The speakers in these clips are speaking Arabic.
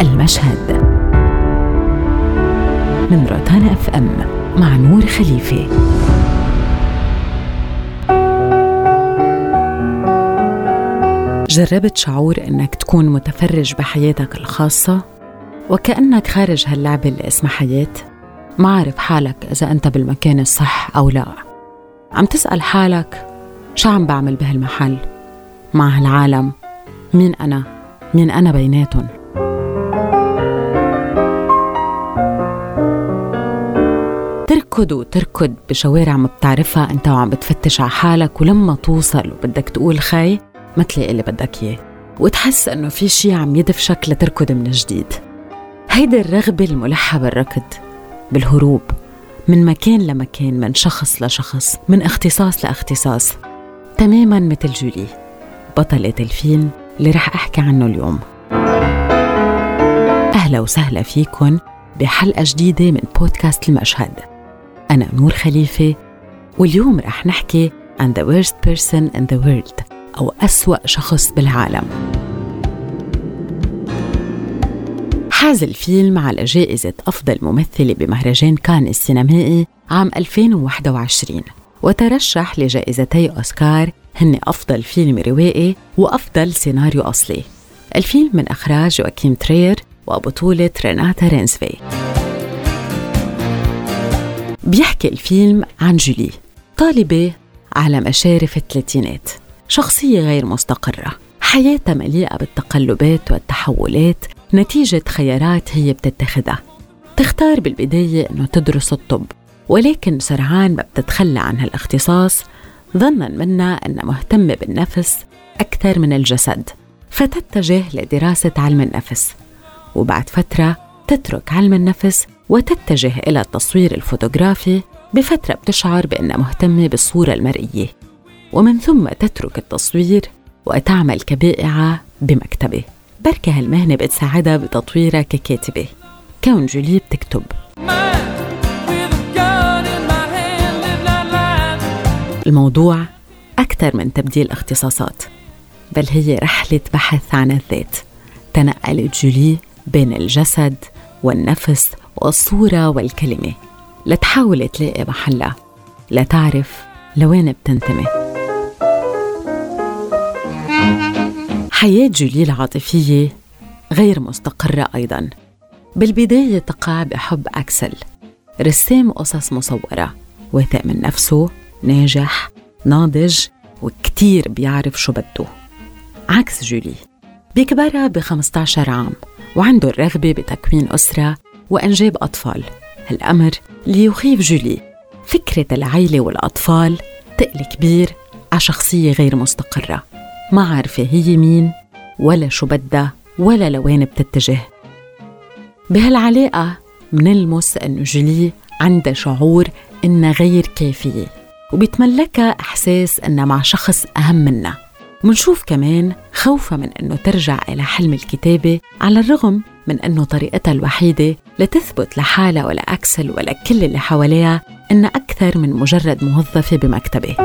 المشهد. من روتانا أف أم مع نور خليفه جربت شعور إنك تكون متفرج بحياتك الخاصة؟ وكأنك خارج هاللعبه اللي اسمها حياة؟ ما عارف حالك إذا أنت بالمكان الصح أو لا. عم تسأل حالك شو عم بعمل بهالمحل؟ مع هالعالم مين أنا؟ مين أنا بيناتهم؟ تركض وتركض بشوارع ما بتعرفها انت وعم بتفتش على حالك ولما توصل وبدك تقول خي ما تلاقي اللي بدك اياه. وتحس انه في شي عم يدفشك لتركض من جديد. هيدي الرغبة الملحة بالركض بالهروب من مكان لمكان من شخص لشخص من اختصاص لاختصاص. تماما مثل جولي بطلة الفيلم اللي رح أحكي عنه اليوم. أهلا وسهلا فيكن بحلقة جديدة من بودكاست المشهد. أنا نور خليفة واليوم رح نحكي عن the worst person in the world أو أسوأ شخص بالعالم. حاز الفيلم على جائزة أفضل ممثلة بمهرجان كان السينمائي عام 2021 وترشح لجائزتي أوسكار هن أفضل فيلم روائي وأفضل سيناريو أصلي. الفيلم من إخراج واكيم ترير وبطولة ريناتا رينزفي. بيحكي الفيلم عن جولي طالبة على مشارف الثلاثينات شخصية غير مستقرة حياتها مليئة بالتقلبات والتحولات نتيجة خيارات هي بتتخذها. تختار بالبداية أنه تدرس الطب ولكن سرعان ما بتتخلى عن هالاختصاص ظنا منا أنها مهتمة بالنفس أكثر من الجسد فتتجه لدراسة علم النفس وبعد فترة تترك علم النفس وتتجه إلى التصوير الفوتوغرافي بفترة بتشعر بأنها مهتمة بالصورة المرئية. ومن ثم تترك التصوير وتعمل كبائعة بمكتبة. بركة هالمهنة بتساعدها بتطويرها ككاتبة. كون جولي بتكتب الموضوع أكثر من تبديل اختصاصات بل هي رحلة بحث عن الذات. تنقلت جولي بين الجسد والنفس والصورة والكلمة. لتحاول تلاقي محلها. لتعرف لوين بتنتمي. حياة جولي العاطفية غير مستقرة أيضا. بالبداية تقع بحب أكسل. رسام قصص مصورة. واثق من نفسه ناجح ناضج وكتير بيعرف شو بده. عكس جولي. بيكبرها ب 15 عام وعنده الرغبة بتكوين أسرة وإنجاب أطفال. هالأمر ليخيف جولي. فكرة العيلة والأطفال تقل كبير على شخصية غير مستقرة. ما عارفة هي مين ولا شو بدها ولا لوين بتتجه. بهالعلاقة منلمس أنه جولي عندها شعور إنها غير كافية وبيتملكها إحساس إنها مع شخص أهم منها. منشوف كمان خوفها من إنه ترجع إلى حلم الكتابة على الرغم من إنه طريقتها الوحيدة لتثبت لحالها ولا أكسل ولا كل اللي حواليها إنها أكثر من مجرد موظفة بمكتبة.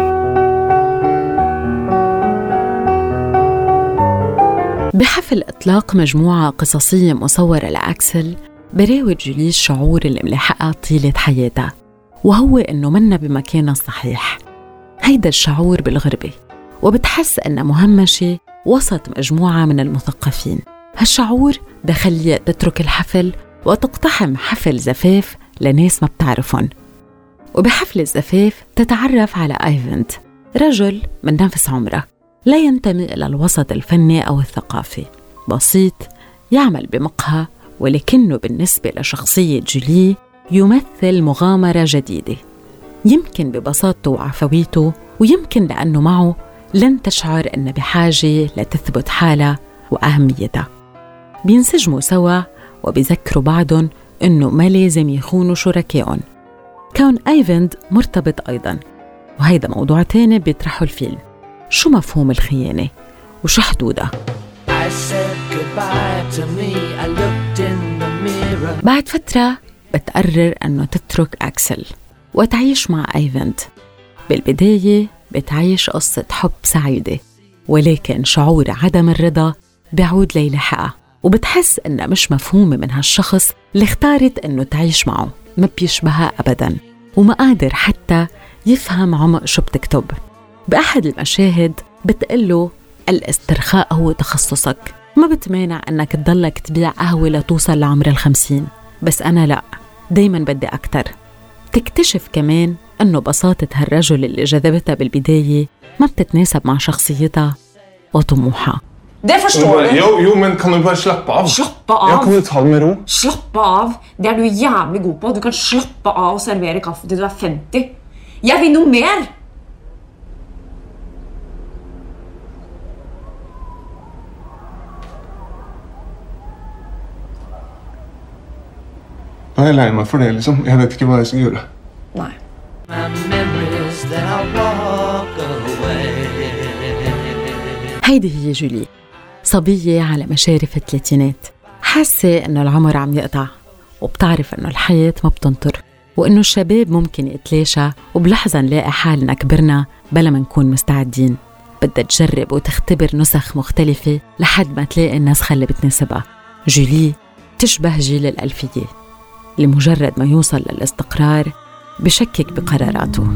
بحفل إطلاق مجموعة قصصية مصورة لأكسل براود جوليس شعور اللي ملاحقها طيلة حياتها وهو إنه منا بمكانها الصحيح. هيدا الشعور بالغربة وبتحس إنها مهمشة وسط مجموعة من المثقفين. هالشعور بخليها تترك الحفل وتقتحم حفل زفاف لناس ما بتعرفهم. وبحفل الزفاف تتعرف على آيفنت رجل من نفس عمرها لا ينتمي إلى الوسط الفني أو الثقافي. بسيط يعمل بمقهى ولكنه بالنسبة لشخصية جولي يمثل مغامرة جديدة. يمكن ببساطته وعفويته ويمكن لأنه معه لن تشعر أن بحاجة لتثبت حالها وأهميتها. بينسجموا سوا وبيذكروا بعضهم أنه ما لازم يخونوا شركائهم. كون أيفند مرتبط أيضا. وهيدا موضوع تاني بيطرحه الفيلم. شو مفهوم الخيانة؟ وشو حدودها؟ بعد فترة بتقرر أنه تترك أكسل وتعيش مع أيفنت بالبداية بتعيش قصة حب سعيدة ولكن شعور عدم الرضا بيعود ليلحقها وبتحس إنها مش مفهومة من هالشخص اللي اختارت إنه تعيش معه. ما بيشبهها أبدا وما قادر حتى يفهم عمق شو بتكتب. بأحد المشاهد بتقله الاسترخاء هو تخصصك. ما بتمانع أنك تضلك تبيع قهوة لتوصل لعمر الخمسين. بس أنا لأ دايما بدي أكتر. تكتشف كمان أنه بساطة هالرجل اللي جذبتها بالبداية ما بتتناسب مع شخصيتها وطموحها. Det forstår du. Jo, jo, men kan du bare slappe av? Slappe av. Ja, kan du ta det med ro? Slappe av. Det er du jævlig god på. Du kan slappe av og servere kaffe til du er 50. Jeg vil noe mer! Nå er jeg lei meg for det, liksom. Jeg vet ikke hva jeg skal gjøre. Nei. Hei, det I walk صبية على مشارف الثلاثينات. حاسة إنه العمر عم يقطع وبتعرف إنه الحياة ما بتنطر وإنه الشباب ممكن يتلاشى وبلحظة نلاقي حالنا كبرنا بلا ما نكون مستعدين. بدها تجرب وتختبر نسخ مختلفة لحد ما تلاقي النسخة اللي بتناسبها جولي تشبه جيل الألفية لمجرد ما يوصل للاستقرار بشكك بقراراته.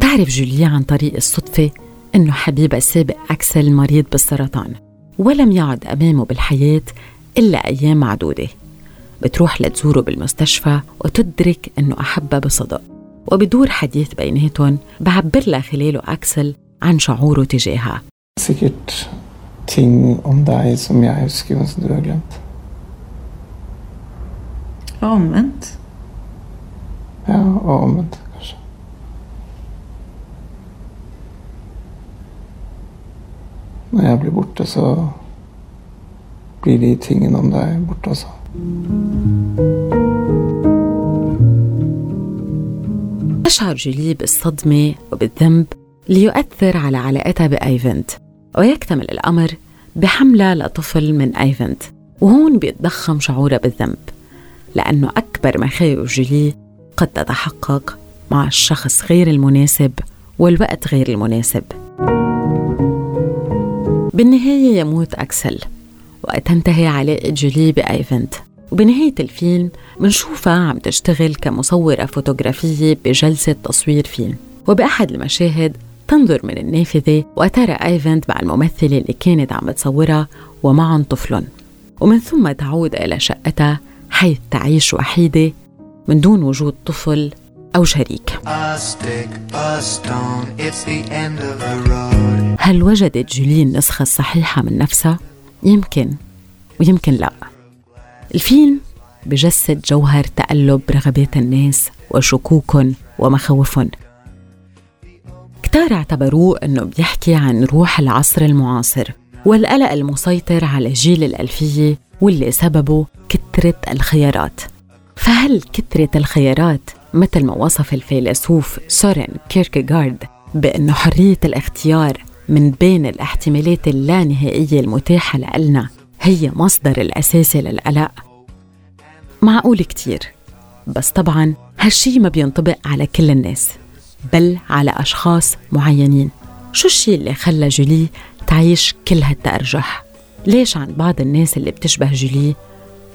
تعرف جوليا عن طريق الصدفة؟ إنه حبيبها السابق أكسل مريض بالسرطان ولم يعد أمامه بالحياة إلا أيام معدودة بتروح لتزوره بالمستشفى وتدرك إنه أحبها بصدق وبدور حديث بيناتهم بعبر لها خلاله أكسل عن شعوره تجاهها Sikkert ting om deg som jeg husker, men som du har glemt. Omvendt. Ja, og omvendt, Når jeg blir borte, så blir de tingene om deg borte også. تشعر جولي بالصدمة وبالذنب ليؤثر على علاقتها بأيفند ويكتمل الأمر بحملها لطفل من أيفند وهون بيتضخم شعورها بالذنب لأنه أكبر مخاوف جولي قد تتحقق مع الشخص غير المناسب والوقت غير المناسب بالنهاية يموت أكسل وتنتهي علاقة جولي بأيفند. وبنهاية الفيلم منشوفها عم تشتغل كمصورة فوتوغرافية بجلسة تصوير فيلم. وبأحد المشاهد تنظر من النافذة وترى أيفنت مع الممثلة اللي كانت عم تصورها ومعهم طفل. ومن ثم تعود إلى شقتها حيث تعيش وحيدة من دون وجود طفل أو شريك. هل وجدت جولي النسخة الصحيحة من نفسها؟ يمكن ويمكن لا الفيلم بجسد جوهر تقلب رغبات الناس وشكوكهم ومخاوفهم كتار اعتبروه إنه بيحكي عن روح العصر المعاصر والقلق المسيطر على جيل الألفية واللي سببه كثرة الخيارات فهل كثرة الخيارات مثل ما وصف الفيلسوف سورين كيركيغارد بأنه حرية الاختيار من بين الاحتمالات اللانهائية المتاحة لنا هي مصدر الأساسي للقلق. معقول كتير بس طبعا هالشي ما بينطبق على كل الناس بل على أشخاص معينين. شو الشي اللي خلى جولي تعيش كل هالتأرجح؟ ليش عن بعض الناس اللي بتشبه جولي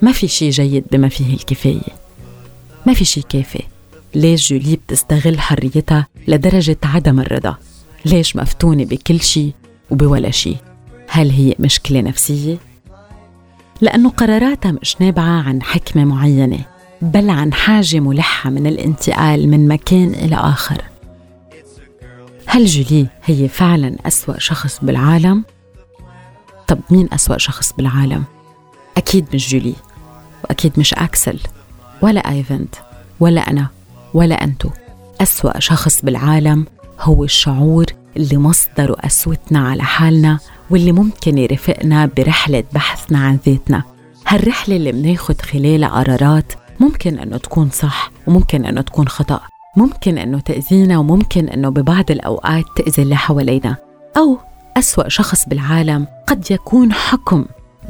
ما في شي جيد بما فيه الكفاية؟ ما في شي كافي. ليش جولي بتستغل حريتها لدرجة عدم الرضا ليش مفتونة بكل شي وبولا شي هل هي مشكلة نفسية؟ لأنه قراراتها مش نابعة عن حكمة معينة بل عن حاجة ملحة من الانتقال من مكان إلى آخر هل جولي هي فعلا أسوأ شخص بالعالم؟ طب مين أسوأ شخص بالعالم؟ أكيد مش جولي وأكيد مش أكسل ولا آيفنت ولا أنا ولا أنتو أسوأ شخص بالعالم هو الشعور اللي مصدره قسوتنا على حالنا واللي ممكن يرافقنا برحلة بحثنا عن ذاتنا. هالرحلة اللي مناخد خلالها قرارات ممكن أنه تكون صح وممكن أنه تكون خطأ. ممكن أنه تأذينا وممكن أنه ببعض الأوقات تأذي اللي حوالينا. أو أسوأ شخص بالعالم قد يكون حكم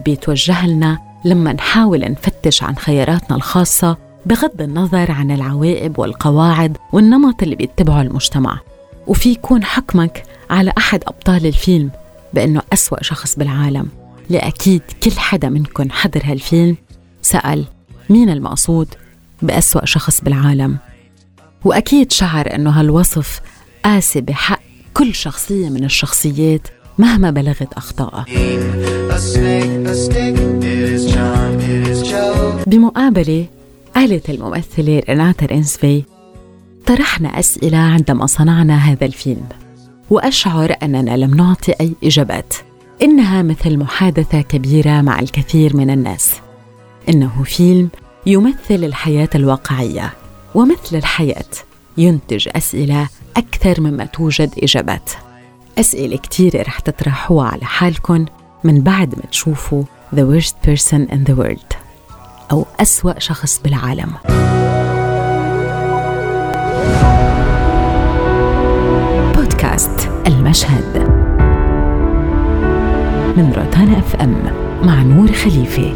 بيتوجه لنا لما نحاول نفتش عن خياراتنا الخاصة بغض النظر عن العواقب والقواعد والنمط اللي بيتبعه المجتمع. وفي يكون حكمك على أحد أبطال الفيلم بأنه أسوأ شخص بالعالم. لأكيد كل حدا منكم حضر هالفيلم. سأل مين المقصود بأسوأ شخص بالعالم؟ وأكيد شعر أنه هالوصف قاسي بحق كل شخصية من الشخصيات مهما بلغت أخطائها. بمقابلة قالت الممثلة ريناتا رينسفي طرحنا أسئلة عندما صنعنا هذا الفيلم وأشعر أننا لم نعطي أي إجابات. إنها مثل محادثة كبيرة مع الكثير من الناس. إنه فيلم يمثل الحياة الواقعية ومثل الحياة ينتج أسئلة أكثر مما توجد إجابات. أسئلة كتيرة رح تطرحوها على حالكم من بعد ما تشوفوا The Worst Person in the World. أو أسوأ شخص بالعالم. بودكاست المشهد. من روتانا أف أم مع نور خليفه